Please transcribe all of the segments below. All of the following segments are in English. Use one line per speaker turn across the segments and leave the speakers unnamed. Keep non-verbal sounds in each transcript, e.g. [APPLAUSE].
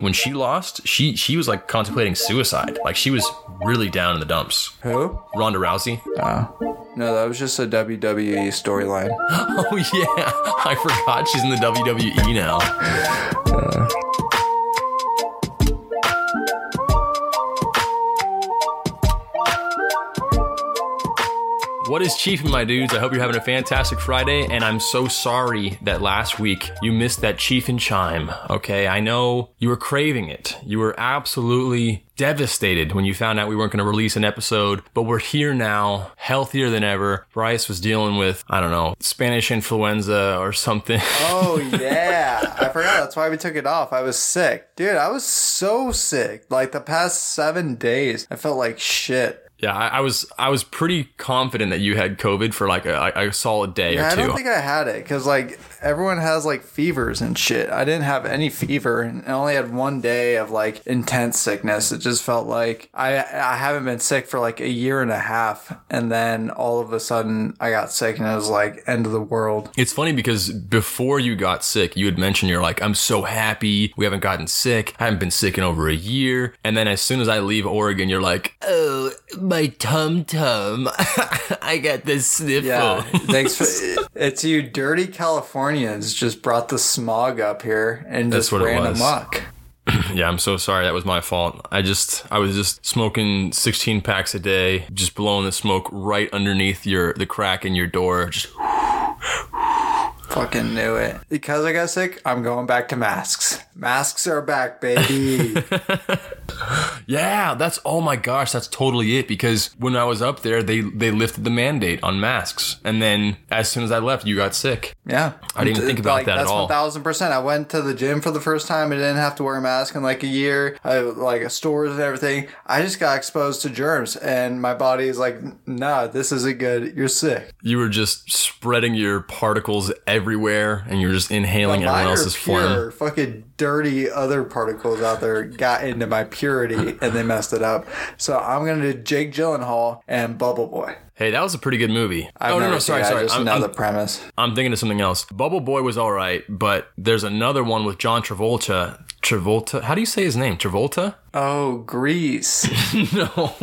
When she lost, she she was like contemplating suicide. Like she was really down in the dumps.
Who?
Ronda Rousey.
Oh. No, that was just a WWE storyline. [LAUGHS]
Oh yeah, I forgot she's in the WWE now. Uh. What is chiefing, my dudes? I hope you're having a fantastic Friday, and I'm so sorry that last week you missed that chief and chime. Okay, I know you were craving it. You were absolutely devastated when you found out we weren't going to release an episode, but we're here now, healthier than ever. Bryce was dealing with, I don't know, Spanish influenza or something.
Oh [LAUGHS] yeah, I forgot. That's why we took it off. I was sick, dude. I was so sick. Like the past seven days, I felt like shit.
Yeah, I, I was I was pretty confident that you had COVID for like a, a solid day
Yeah,
or
I don't think I had it because like everyone has like fevers and shit. I didn't have any fever and I only had one day of like intense sickness. It just felt like I I haven't been sick for like a year and a half, and then all of a sudden I got sick and it was like end of the world.
It's funny because before you got sick, you had mentioned you're like, I'm so happy we haven't gotten sick. I haven't been sick in over a year. And then as soon as I leave Oregon, you're like, oh, my tum tum. [LAUGHS] I got the sniffle.
Yeah, thanks for [LAUGHS] it's you dirty Californians just brought the smog up here and
That's
just
what
ran amok. [CLEARS THROAT]
Yeah, I'm so sorry. That was my fault. I just, I was just smoking 16 packs a day, just blowing the smoke right underneath your, the crack in your door. Just,
Fucking knew it. Because I got sick, I'm going back to masks. Masks are back, baby. [LAUGHS]
yeah, that's, oh my gosh, that's totally it. Because when I was up there, they, they lifted the mandate on masks. And then as soon as I left, you got sick.
yeah.
I didn't even think about that at
that's
all.
One thousand percent. I went to the gym for the first time. I didn't have to wear a mask in like a year. I like stores and everything. I just got exposed to germs, and my body is like, nah, this isn't good. You're sick.
You were just spreading your particles everywhere and you're just inhaling everyone else's phlegm.
fucking dirty other particles out there got into my purity and they messed it up. So I'm gonna do Jake Gyllenhaal and Bubble Boy.
Hey, that was a pretty good movie.
I've
oh, no, no, sorry,
seen. I
sorry.
just
I'm,
know
I'm-
the premise.
I'm thinking of something else. Bubble Boy was all right, but there's another one with John Travolta. Travolta? How do you say his name? Travolta? [LAUGHS]
Oh, Grease.
no.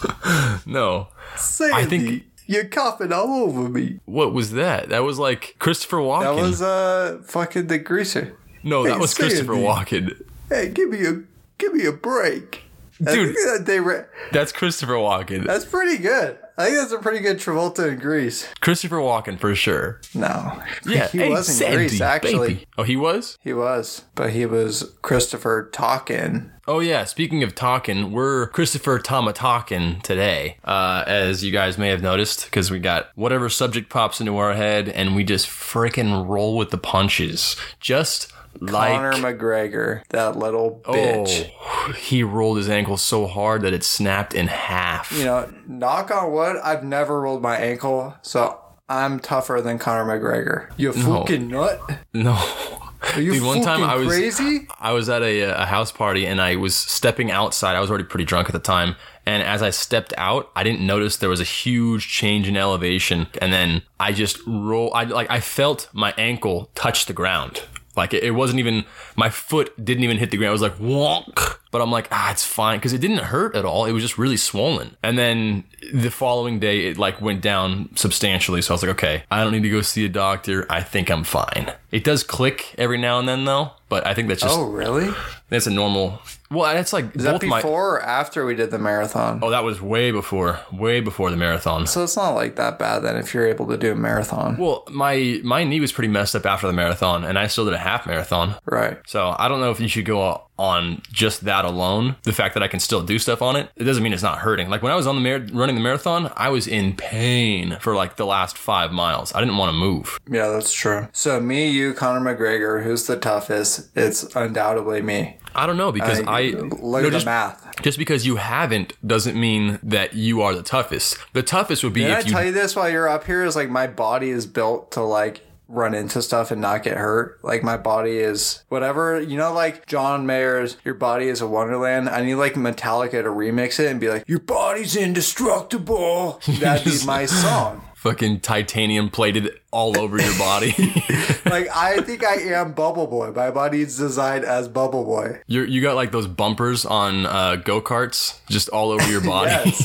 [LAUGHS] no.
Sandy,
think-
you're coughing all over me.
What was that? That was like Christopher Walken.
That was uh fucking the greaser.
no, that
Hey,
was Christopher
Sandy.
Walken.
Hey, give me a give me a break.
Dude.
that they re-
That's Christopher Walken.
that's pretty good. I think that's a pretty good Travolta in Grease.
Christopher Walken for sure.
No,
Yeah,
he
hey,
wasn't
Sandy,
Grease actually.
baby. Oh, he was?
He was, but he was Christopher Talkin.
Oh yeah, speaking of talking, we're Christopher Tama talking today, uh, as you guys may have noticed, because we got whatever subject pops into our head, and we just freaking roll with the punches, just like
Conor McGregor, that little oh, bitch.
oh, he rolled his ankle so hard that it snapped in half.
You know, knock on wood, I've never rolled my ankle, so I'm tougher than Conor McGregor. You fucking nut.
No.
Are you [LAUGHS]
Dude, one time I was
crazy?
I was at a, a house party and I was stepping outside. I was already pretty drunk at the time, and as I stepped out, I didn't notice there was a huge change in elevation, and then I just roll. I like I felt my ankle touch the ground. Like it, it wasn't even my foot didn't even hit the ground. It was like wonk. But I'm like, ah, it's fine because it didn't hurt at all. It was just really swollen. And then the following day, it like went down substantially. So I was like, okay, I don't need to go see a doctor. I think I'm fine. It does click every now and then though, but I think that's just
Oh, really?
that's a normal. Well, that's like
Is that
both
before
my.
or after we did the marathon?
Oh, that was way before, way before the marathon.
So it's not like that bad then if you're able to do a marathon.
Well, my my knee was pretty messed up after the marathon, and I still did a half marathon.
Right.
So I don't know if you should go on just that alone. The fact that I can still do stuff on it, it doesn't mean it's not hurting. Like when I was on the mar- running the marathon, I was in pain for like the last five miles. I didn't want to move.
Yeah, that's true. So me, you, Conor McGregor, who's the toughest? It's undoubtedly me.
I don't know because uh, I,
look
no,
at the
just,
math.
just because you haven't doesn't mean that you are the toughest. The toughest would be
Did I
you
tell you this while you're up here? Is like my body is built to like run into stuff and not get hurt. Like my body is whatever, you know, like John Mayer's Your Body is a Wonderland. I need like Metallica to remix it and be like, Your body's indestructible. [LAUGHS] That'd be my song.
fucking titanium plated all over your body. [LAUGHS]
like I think I am Bubble Boy. My body's designed as Bubble Boy.
you you got like those bumpers on uh, go karts just all over your body. [LAUGHS]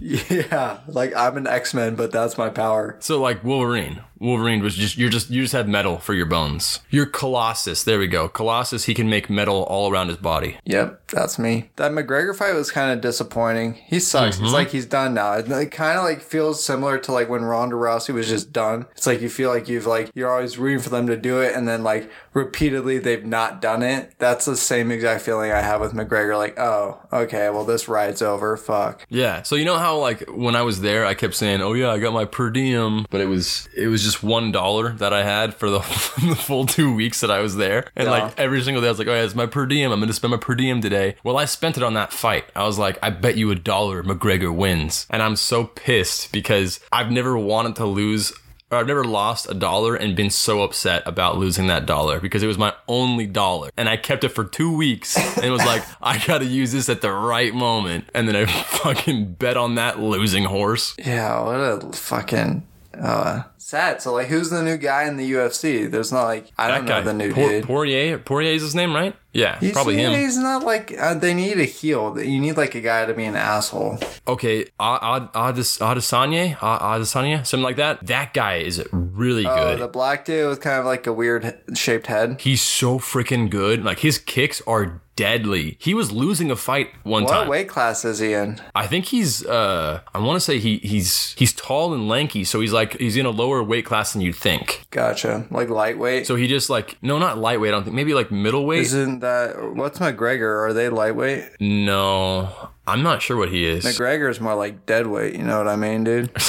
Yeah, like I'm an X Men, but that's my power.
so like Wolverine, Wolverine was just you're just you just have metal for your bones. You're Colossus. There we go. Colossus. He can make metal all around his body.
Yep, that's me. That McGregor fight was kind of disappointing. He sucks.
Mm-hmm.
It's like he's done now. It, it kind of like feels similar to like when Ronda Rousey was just done. It's like you feel like you've like you're always rooting for them to do it, and then like repeatedly they've not done it. That's the same exact feeling I have with McGregor. Like, oh, okay, well this ride's over. Fuck.
Yeah. So you know how like when I was there, I kept saying, "Oh yeah, I got my per diem," but it was it was just one dollar that I had for the, [LAUGHS] the full two weeks that I was there, and
Yeah.
like every single day, I was like, "Oh yeah, it's my per diem. I'm gonna spend my per diem today." Well, I spent it on that fight. I was like, "I bet you a dollar McGregor wins," and I'm so pissed because I've never wanted to lose. I've never lost a dollar and been so upset about losing that dollar because it was my only dollar. And I kept it for two weeks and was like, [LAUGHS] I gotta use this at the right moment. And then I [LAUGHS] fucking bet on that losing horse.
Yeah, what a fucking uh sad. So like, who's the new guy in the UFC? There's not like I don't know the new
Por-
dude.
Poirier? Poirier's his name, right? Yeah,
He's,
probably him.
He's not like uh, they need a heel. You need like a guy to be an asshole.
Okay, Ad- Ad- Adis- Adesanya? Adesanya? Something like that. That guy is really
Oh,
good.
the black dude with kind of like a weird shaped head.
He's so freaking good. Like, his kicks are deadly. He was losing a fight one
What
time.
What weight class is he in?
I think he's uh I want to say he he's he's tall and lanky, so he's like he's in a lower weight class than you'd think.
Gotcha. Like lightweight.
So he just like no, not lightweight. I don't think maybe like middleweight.
Isn't that what's McGregor? Are they lightweight?
no, I'm not sure what he is.
McGregor's more like deadweight. You know what I mean, dude? [LAUGHS]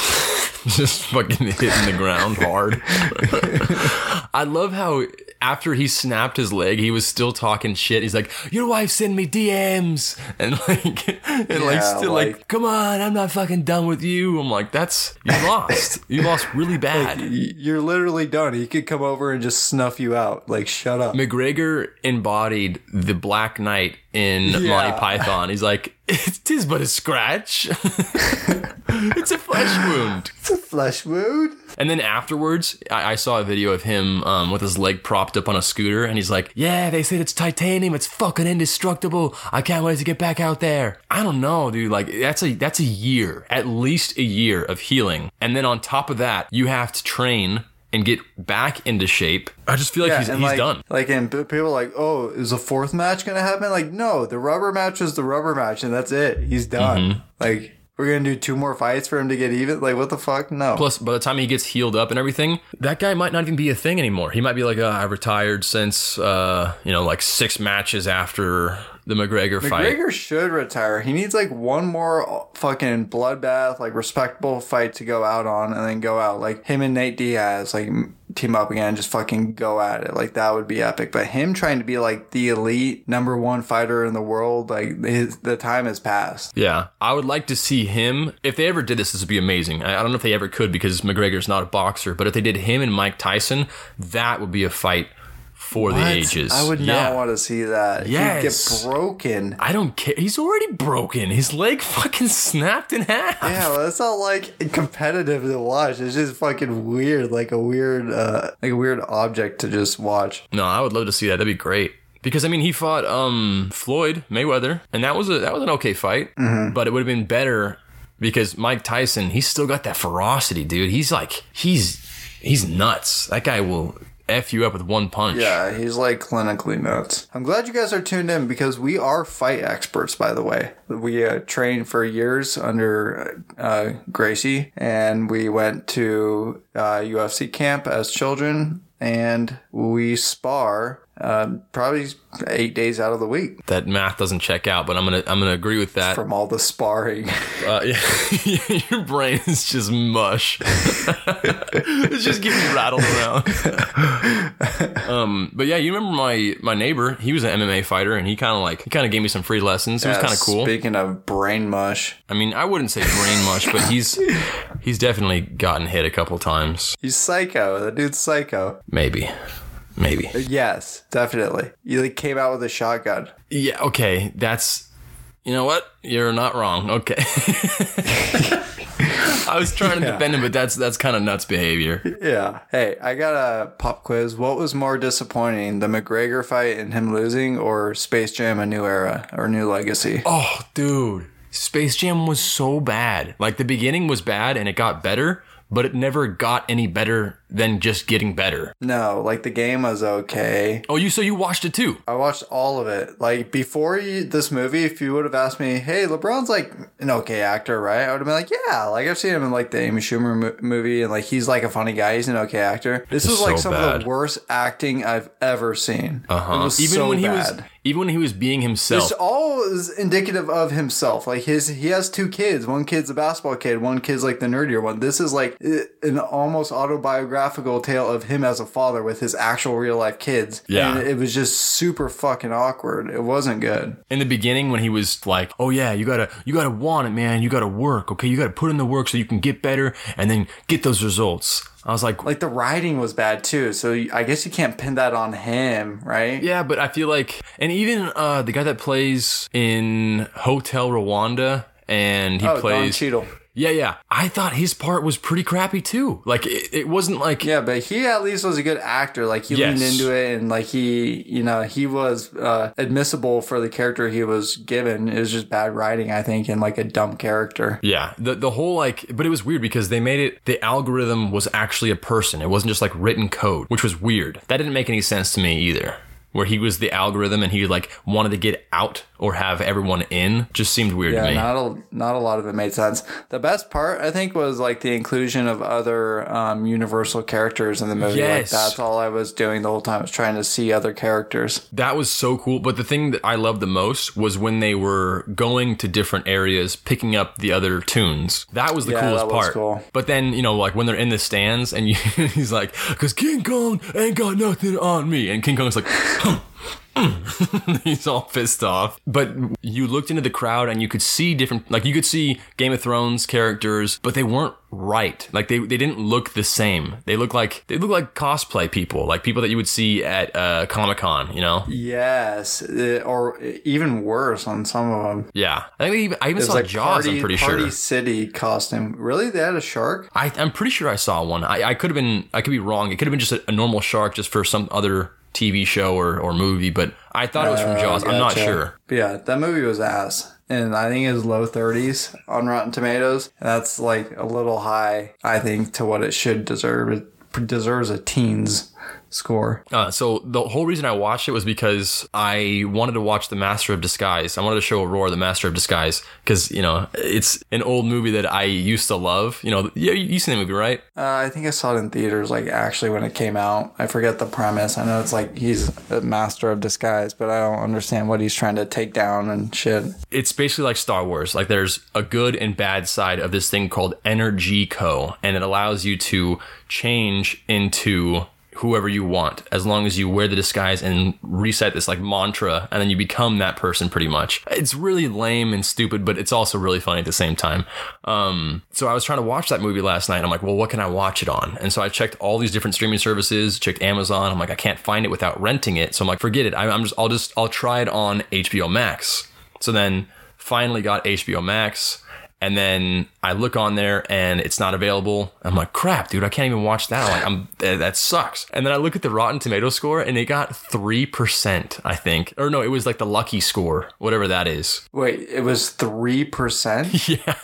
[LAUGHS]
just fucking hitting the ground hard. [LAUGHS] I love how after he snapped his leg, he was still talking shit. He's like, "Your wife sent me DMs," [LAUGHS] and like, and like, still like,
like-
"Come on, I'm not fucking done with you." I'm like, "That's you [LAUGHS] lost. you lost really bad."
Y- You're literally done. He could come over and just snuff you out. Like, shut up.
McGregor embodied the Black Knight in
Yeah.
Monty Python. He's like, "It is but a scratch. [LAUGHS] it's a flesh wound."
It's a flesh wound.
And then afterwards, I, I saw a video of him um, with his leg propped up on a scooter, and he's like, "Yeah, they said it's titanium. It's fucking indestructible. I can't wait to get back out there." I don't know, dude. Like that's a that's a year, at least a year of healing, and then on top of that, you have to train and get back into shape. I just feel like he's,
and
he's
like,
done.
Like, and people are like, oh, is a fourth match gonna happen? Like, no, the rubber match is the rubber match, and that's it. He's done.
Mm-hmm.
Like, we're gonna do two more fights for him to get even. Like, what the fuck? No.
Plus, by the time he gets healed up and everything, that guy might not even be a thing anymore. He might be like, uh, I retired since, uh, you know, like six matches after the McGregor, fight.
McGregor should retire. He needs like one more fucking bloodbath, like respectable fight to go out on, and then go out. Like him and Nate Diaz, like team up again, just fucking go at it. Like that would be epic. But him trying to be like the elite number one fighter in the world, like his the time has passed.
Yeah, I would like to see him. If they ever did this, this would be amazing. I I don't know if they ever could because McGregor's not a boxer, but if they did him and Mike Tyson, that would be a fight for the ages.
I would
Yeah.
not want to see that.
Yes.
He'd get broken.
I don't care. He's already broken. His leg [LAUGHS] fucking snapped in half.
Yeah, well, it's not like competitive to watch. It's just fucking weird, like a weird, uh, like a weird object to just watch.
No, I would love to see that. That'd be great. Because I mean, he fought um Floyd Mayweather, and that was a that was an okay fight,
Mm-hmm.
but it would have been better because Mike Tyson, he's still got that ferocity, dude. He's like he's he's nuts. That guy will f you up with one punch.
Yeah, he's like clinically nuts. I'm glad you guys are tuned in because we are fight experts, by the way. We uh, trained for years under uh, Gracie, and we went to uh, UFC camp as children, and we spar uh, probably eight days out of the week
that math doesn't check out, but I'm gonna I'm gonna agree with that.
from all the sparring. [LAUGHS]
Uh, yeah, [LAUGHS] your brain is just mush. [LAUGHS] it's just getting rattled around. um, but yeah, you remember my my neighbor? He was an MMA fighter, and he kind of like he kind of gave me some free lessons. It was kind of cool.
Speaking of brain mush,
I mean, I wouldn't say brain mush, but he's he's definitely gotten hit a couple times.
he's psycho. The dude's psycho.
Maybe, maybe.
Yes, definitely. He like came out with a shotgun.
Yeah. Okay. That's. You know what? You're not wrong. Okay. [LAUGHS] I was trying to defend him, but that's that's kind of nuts behavior.
Yeah. Hey, I got a pop quiz. What was more disappointing, the McGregor fight and him losing, or Space Jam: A New Era or New Legacy?
Oh, dude. Space Jam was so bad. Like the beginning was bad and it got better, but it never got any better than just getting better.
No, like the game was okay.
Oh, you so you watched it too?
I watched all of it. Like before you, this movie, if you would have asked me, "Hey, LeBron's like an okay actor, right?" I would have been like, "Yeah." Like I've seen him in like the Amy Schumer mo- movie, and like he's like a funny guy. He's an okay actor. This was like
so
some of the worst acting I've ever seen. Uh
Huh? Even
so
when he
bad.
was even when he was being himself.
It's all is indicative of himself. Like his, he has two kids. One kid's a basketball kid. One kid's like the nerdier one. This is like an almost autobiographical tale of him as a father with his actual real life kids.
Yeah.
and it was just super fucking awkward. It wasn't good.
in the beginning when he was like, "Oh yeah, you gotta you gotta want it, man. You gotta work. Okay, you gotta put in the work so you can get better and then get those results." I was like,
Like the writing was bad too. So I guess you can't pin that on him, right?
Yeah, but I feel like, and even uh, the guy that plays in Hotel Rwanda, and he
Oh, Don
plays.
Cheadle.
Yeah, yeah. I thought his part was pretty crappy too. Like it, it wasn't like.
Yeah, but he at least was a good actor. Like he
Yes.
leaned into it, and like he, you know, he was uh, admissible for the character he was given. It was just bad writing, I think, and like a dumb character.
Yeah, the the whole like, but it was weird because they made it the algorithm was actually a person. It wasn't just like written code, which was weird. That didn't make any sense to me either. Where he was the algorithm and he like wanted to get out or have everyone in, just seemed weird to
Yeah,
me.
not a not a lot of it made sense. The best part, I think, was like the inclusion of other um, Universal characters in the movie.
Yes.
Like that's all I was doing the whole time. Was trying to see other characters.
That was so cool. But the thing that I loved the most was when they were going to different areas, picking up the other tunes. That was the
Yeah,
coolest
that was
part.
cool.
But then, you know, like when they're in the stands and you, [LAUGHS] he's like, because King Kong ain't got nothing on me. And King Kong's like, [LAUGHS] he's all pissed off. But you looked into the crowd and you could see different, like you could see Game of Thrones characters, but they weren't right. Like they, they didn't look the same. They look like, they look like cosplay people, like people that you would see at uh, Comic Con, you know?
Yes, uh, or even worse on some of them.
Yeah, I think they even, I even saw
like
Jaws.
party,
I'm pretty
party
sure.
City costume. Really, they had a shark.
I, I'm pretty sure I saw one. I, I could have been. I could be wrong. It could have been just a, a normal shark, just for some other TV show or, or movie. But I thought it was from Jaws. I'm not sure.
But yeah, that movie was ass. And I think it was low 30s on Rotten Tomatoes. And that's like a little high, I think, to what it should deserve. It deserves a teens score.
Uh, so the whole reason I watched it was because I wanted to watch The Master of Disguise. I wanted to show Aurora The Master of Disguise because you know it's an old movie that I used to love. You know, yeah, you seen the movie, right?
Uh, I think I saw it in theaters, like actually when it came out. I forget the premise. I know it's like he's a master of disguise, but I don't understand what he's trying to take down and shit.
it's basically like Star Wars. Like there's a good and bad side of this thing called Energy Co. And it allows you to change into whoever you want as long as you wear the disguise and reset this like mantra and then you become that person pretty much. It's really lame and stupid, but it's also really funny at the same time. Um, so I was trying to watch that movie last night. And I'm like, well, what can I watch it on? And so I checked all these different streaming services, checked Amazon. I'm like, I can't find it without renting it. So I'm like, forget it. I'm just, I'll just, I'll try it on HBO Max. So then finally got HBO Max. And then I look on there and it's not available. I'm like, crap, dude, I can't even watch that. Like, I'm that sucks. And then I look at the Rotten Tomato score and it got three percent, I think. Or no, it was like the lucky score, whatever that is.
Wait, it was 3%? [LAUGHS]
Yeah.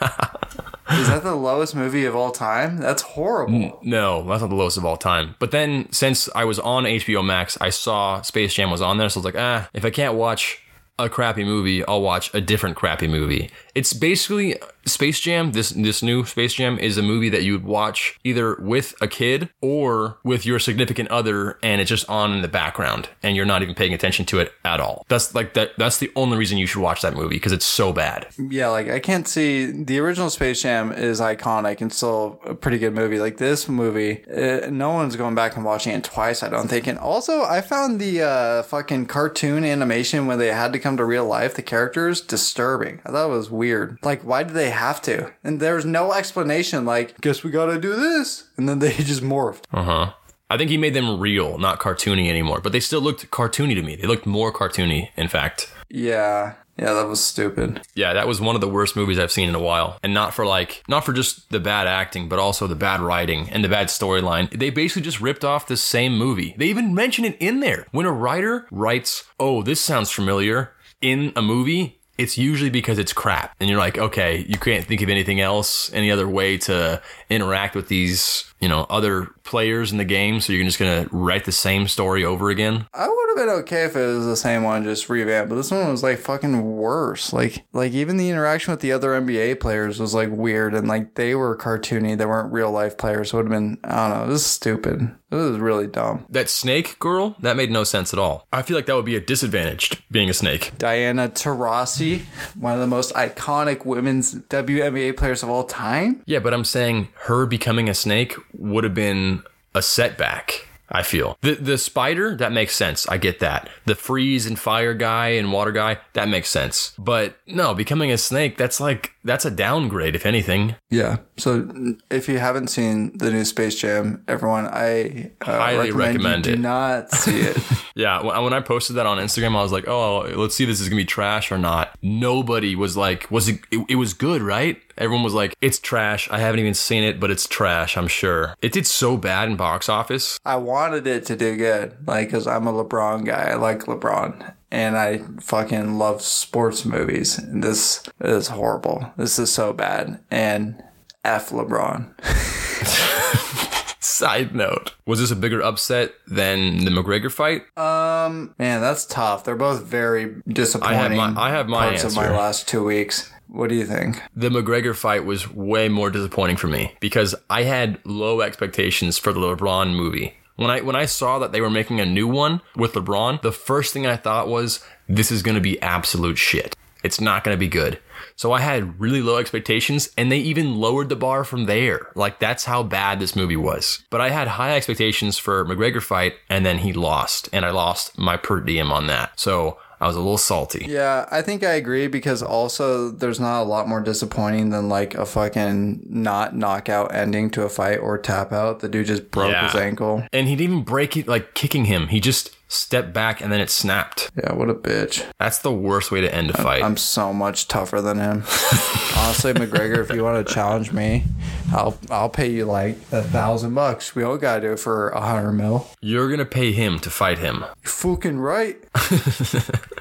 Is that the lowest movie of all time? That's horrible.
No, that's not the lowest of all time. But then since I was on HBO Max, I saw Space Jam was on there, so I was like, ah, if I can't watch a crappy movie, I'll watch a different crappy movie. It's basically Space Jam. This this new Space Jam is a movie that you would watch either with a kid or with your significant other, and it's just on in the background, and you're not even paying attention to it at all. That's like that. That's the only reason you should watch that movie because it's so bad.
Yeah, like I can't see the original Space Jam is iconic and still a pretty good movie. Like this movie, uh, no one's going back and watching it twice. I don't think. And also, I found the uh, fucking cartoon animation when they had to come to real life, the characters disturbing. I thought it was weird. Like, why do they have to? And there's no explanation. Like, guess we got to do this, and then they [LAUGHS] just morphed.
Uh huh. I think he made them real, not cartoony anymore. But they still looked cartoony to me. They looked more cartoony, in fact.
Yeah. Yeah, that was stupid.
Yeah, that was one of the worst movies I've seen in a while. And not for like, not for just the bad acting, but also the bad writing and the bad storyline. They basically just ripped off the same movie. They even mention it in there. When a writer writes, oh, this sounds familiar in a movie, it's usually because it's crap. And you're like, okay, you can't think of anything else, any other way to interact with these, you know, other players in the game. So you're just to write the same story over again.
I would have been okay if it was the same one, just revamped. But this one was like fucking worse. Like, like even the interaction with the other NBA players was like weird, and like they were cartoony. They weren't real life players. It would have been, I don't know. This is stupid. This is really dumb.
That snake girl, that made no sense at all. I feel like that would be a disadvantage being a snake.
Diana Taurasi, one of the most iconic women's WNBA players of all time.
Yeah, but I'm saying her becoming a snake would have been a setback. I feel the the spider that makes sense. I get that. The freeze and fire guy and water guy that makes sense. But no, becoming a snake that's like that's a downgrade if anything.
Yeah. So if you haven't seen the new Space Jam, everyone, I uh,
Highly recommend
you
it.
Do not [LAUGHS] see it.
Yeah, when when I posted that on Instagram, I was like, "Oh, let's see if this is gonna be trash or not." Nobody was like, "Was it? It, it was good, right?" Everyone was like, "It's trash." I haven't even seen it, but it's trash. I'm sure it did so bad in box office.
I wanted it to do good, like, cause I'm a LeBron guy. I like LeBron, and I fucking love sports movies. And this is horrible. This is so bad. And f LeBron. [LAUGHS]
Side note: Was this a bigger upset than the McGregor fight?
Um, man, that's tough. They're both very disappointing.
my- I have my
parts of my last two weeks. What do you think?
the McGregor fight was way more disappointing for me because I had low expectations for the LeBron movie. When I when I saw that they were making a new one with LeBron, the first thing I thought was this is going to be absolute shit. It's not going to be good. So I had really low expectations and they even lowered the bar from there. Like that's how bad this movie was. But I had high expectations for McGregor fight and then he lost and I lost my per diem on that. So I was a little salty.
Yeah, I think I agree because also there's not a lot more disappointing than like a fucking not knockout ending to a fight or tap out. The dude just broke
Yeah.
his ankle.
And he didn't even break it like kicking him. He just stepped back and then it snapped.
Yeah, what a bitch.
That's the worst way to end a fight.
I'm so much tougher than him. [LAUGHS] Honestly, McGregor, if you want to challenge me, I'll I'll pay you like a thousand bucks. We all gotta do it for a hundred mil.
You're gonna pay him to fight him.
You're fucking right. [LAUGHS]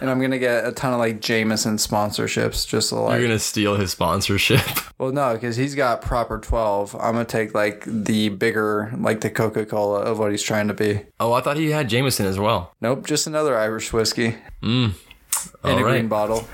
and I'm gonna get a ton of like Jameson sponsorships just to like
You're gonna steal his sponsorship. [LAUGHS]
Well, no, because he's got proper 12. I'm going to take like the bigger, like the Coca Cola of what he's trying to be.
oh, I thought he had Jameson as well.
Nope, just another Irish whiskey
All
in a
right.
green bottle.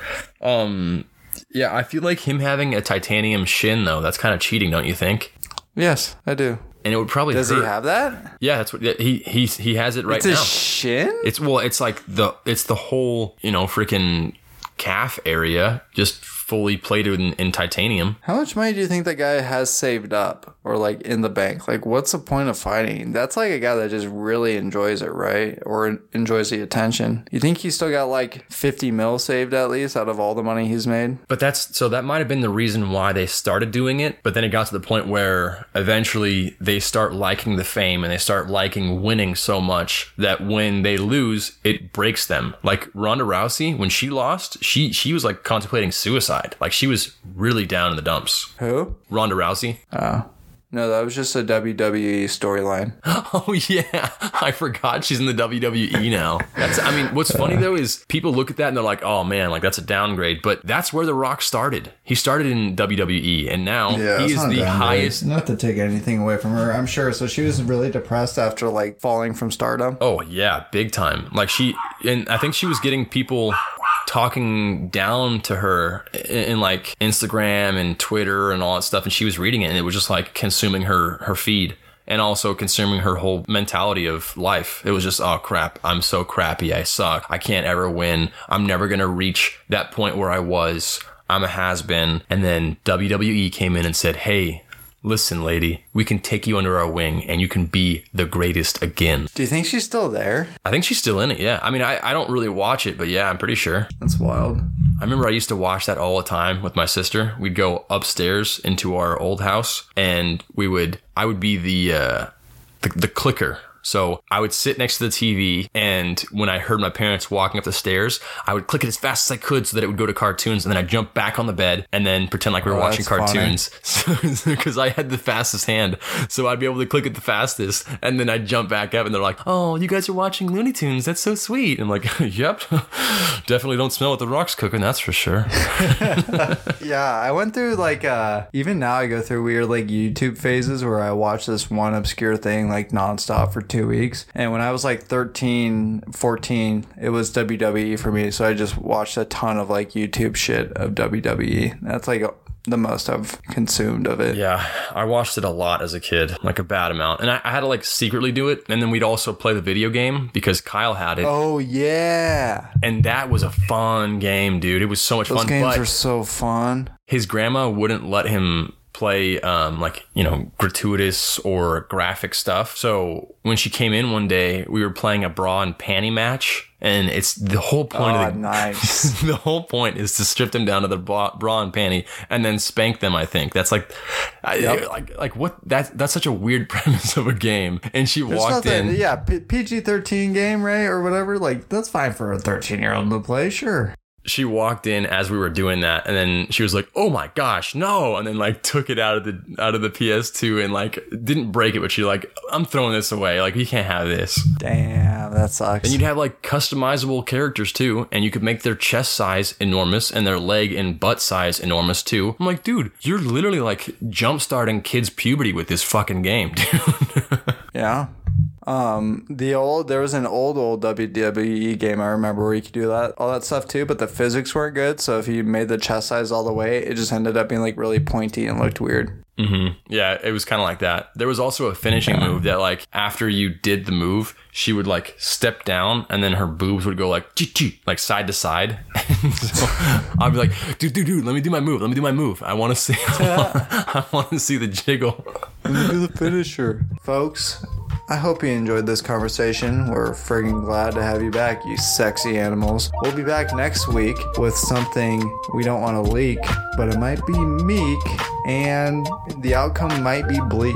Um, yeah, I feel like him having a titanium shin though. That's kind of cheating, don't you think?
Yes, I do.
And it would probably
Does
hurt.
he have that?
yeah, that's what he he he has it right
It's
now.
a shin?
it's well, it's like the it's the whole you know freaking calf area just fully plated in, in titanium.
How much money do you think that guy has saved up or like in the bank? Like, what's the point of fighting? That's like a guy that just really enjoys it, right? Or enjoys the attention. You think he's still got like 50 mil saved at least out of all the money he's made?
But that's so that might have been the reason why they started doing it. But then it got to the point where eventually they start liking the fame and they start liking winning so much that when they lose, it breaks them. Like Ronda Rousey, when she lost, she she was like contemplating suicide. Like she was really down in the dumps.
Who?
Ronda Rousey. Oh.
No, that was just a WWE storyline. [LAUGHS]
Oh yeah, I forgot she's in the WWE now. That's I mean, what's funny though is people look at that and they're like, "Oh man, like that's a downgrade." But that's where The Rock started. He started in WWE and now he is the highest
Not to take anything away from her, I'm sure. So she was really depressed after like falling from stardom.
Oh yeah, big time. Like she and I think she was getting people talking down to her in, in like Instagram and Twitter and all that stuff and she was reading it and it was just like consuming her her feed and also consuming her whole mentality of life. It was just, oh crap, I'm so crappy. I suck. I can't ever win. I'm never to reach that point where I was. I'm a has been. And then WWE came in and said, hey, listen, lady, we can take you under our wing and you can be the greatest again.
Do you think she's still there?
I think she's still in it. Yeah. I mean, I, I don't really watch it, but yeah, I'm pretty sure.
That's wild.
I remember I used to watch that all the time with my sister. We'd go upstairs into our old house and we would, I would be the, uh, the, the clicker. So I would sit next to the TV, and when I heard my parents walking up the stairs, I would click it as fast as I could so that it would go to cartoons, and then I'd jump back on the bed and then pretend like we were
Oh,
watching cartoons [LAUGHS] because I had the fastest hand. So I'd be able to click it the fastest, and then I'd jump back up, and they're like, "Oh, you guys are watching Looney Tunes? That's so sweet." I'm like, [LAUGHS] "Yep, [LAUGHS] definitely don't smell what the rock's cooking, that's for sure."
Yeah, I went through like uh even now I go through weird like YouTube phases where I watch this one obscure thing like nonstop for 2 weeks. And when I was like 13, 14, it was WWE for me, so I just watched a ton of like YouTube shit of WWE. That's like the most I've consumed of it.
Yeah, I watched it a lot as a kid, like a bad amount. And I, I had to like secretly do it. And then we'd also play the video game because Kyle had it.
Oh yeah.
And that was a fun game, dude. It was so much
Those
fun.
games
but
are so fun.
his grandma wouldn't let him play um, like you know gratuitous or graphic stuff so when she came in one day we were playing a bra and panty match and it's the whole point
Oh,
of the
nice. [LAUGHS]
the whole point is to strip them down to the bra, bra and panty and then spank them. I think that's like, I, like, like what? That that's such a weird [LAUGHS] premise of a game. And she
There's
walked
nothing,
in.
yeah, P- PG 13 game, right? Or whatever. Like, that's fine for a 13 year old to play, sure.
She walked in as we were doing that, and then she was like, "Oh my gosh, no!" And then like took it out of the out of the PS2 and like didn't break it, but she like, "I'm throwing this away. Like you can't have this."
Damn, that sucks.
And you'd have like customizable characters too, and you could make their chest size enormous and their leg and butt size enormous too. I'm like, dude, you're literally like jumpstarting kids' puberty with this fucking game, [LAUGHS] dude.
Yeah. Um, the old there was an old old WWE game I remember where you could do that all that stuff too, but the physics weren't good. So if you made the chest size all the way, it just ended up being like really pointy and looked weird.
yeah, it was kind of like that. There was also a finishing move that like after you did the move, she would like step down and then her boobs would go like like side to side. [LAUGHS] so I'd be like, dude, dude, dude, let me do my move. Let me do my move. I want to see. [LAUGHS] I want to see the jiggle.
Let me do the finisher, folks. I hope you enjoyed this conversation. We're friggin' glad to have you back, you sexy animals. We'll be back next week with something we don't want to leak, but it might be meek, and the outcome might be bleak.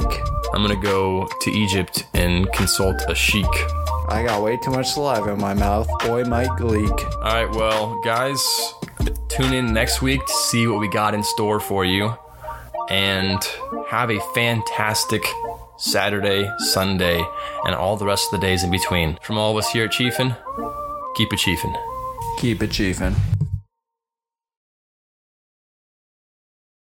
I'm gonna go to Egypt and consult a sheik.
I got way too much saliva in my mouth. Boy might leak.
All right, well, guys, tune in next week to see what we got in store for you. And have a fantastic Saturday, Sunday, and all the rest of the days in between. From all of us here at Chiefin, keep it chiefin'.
Keep it chiefin'.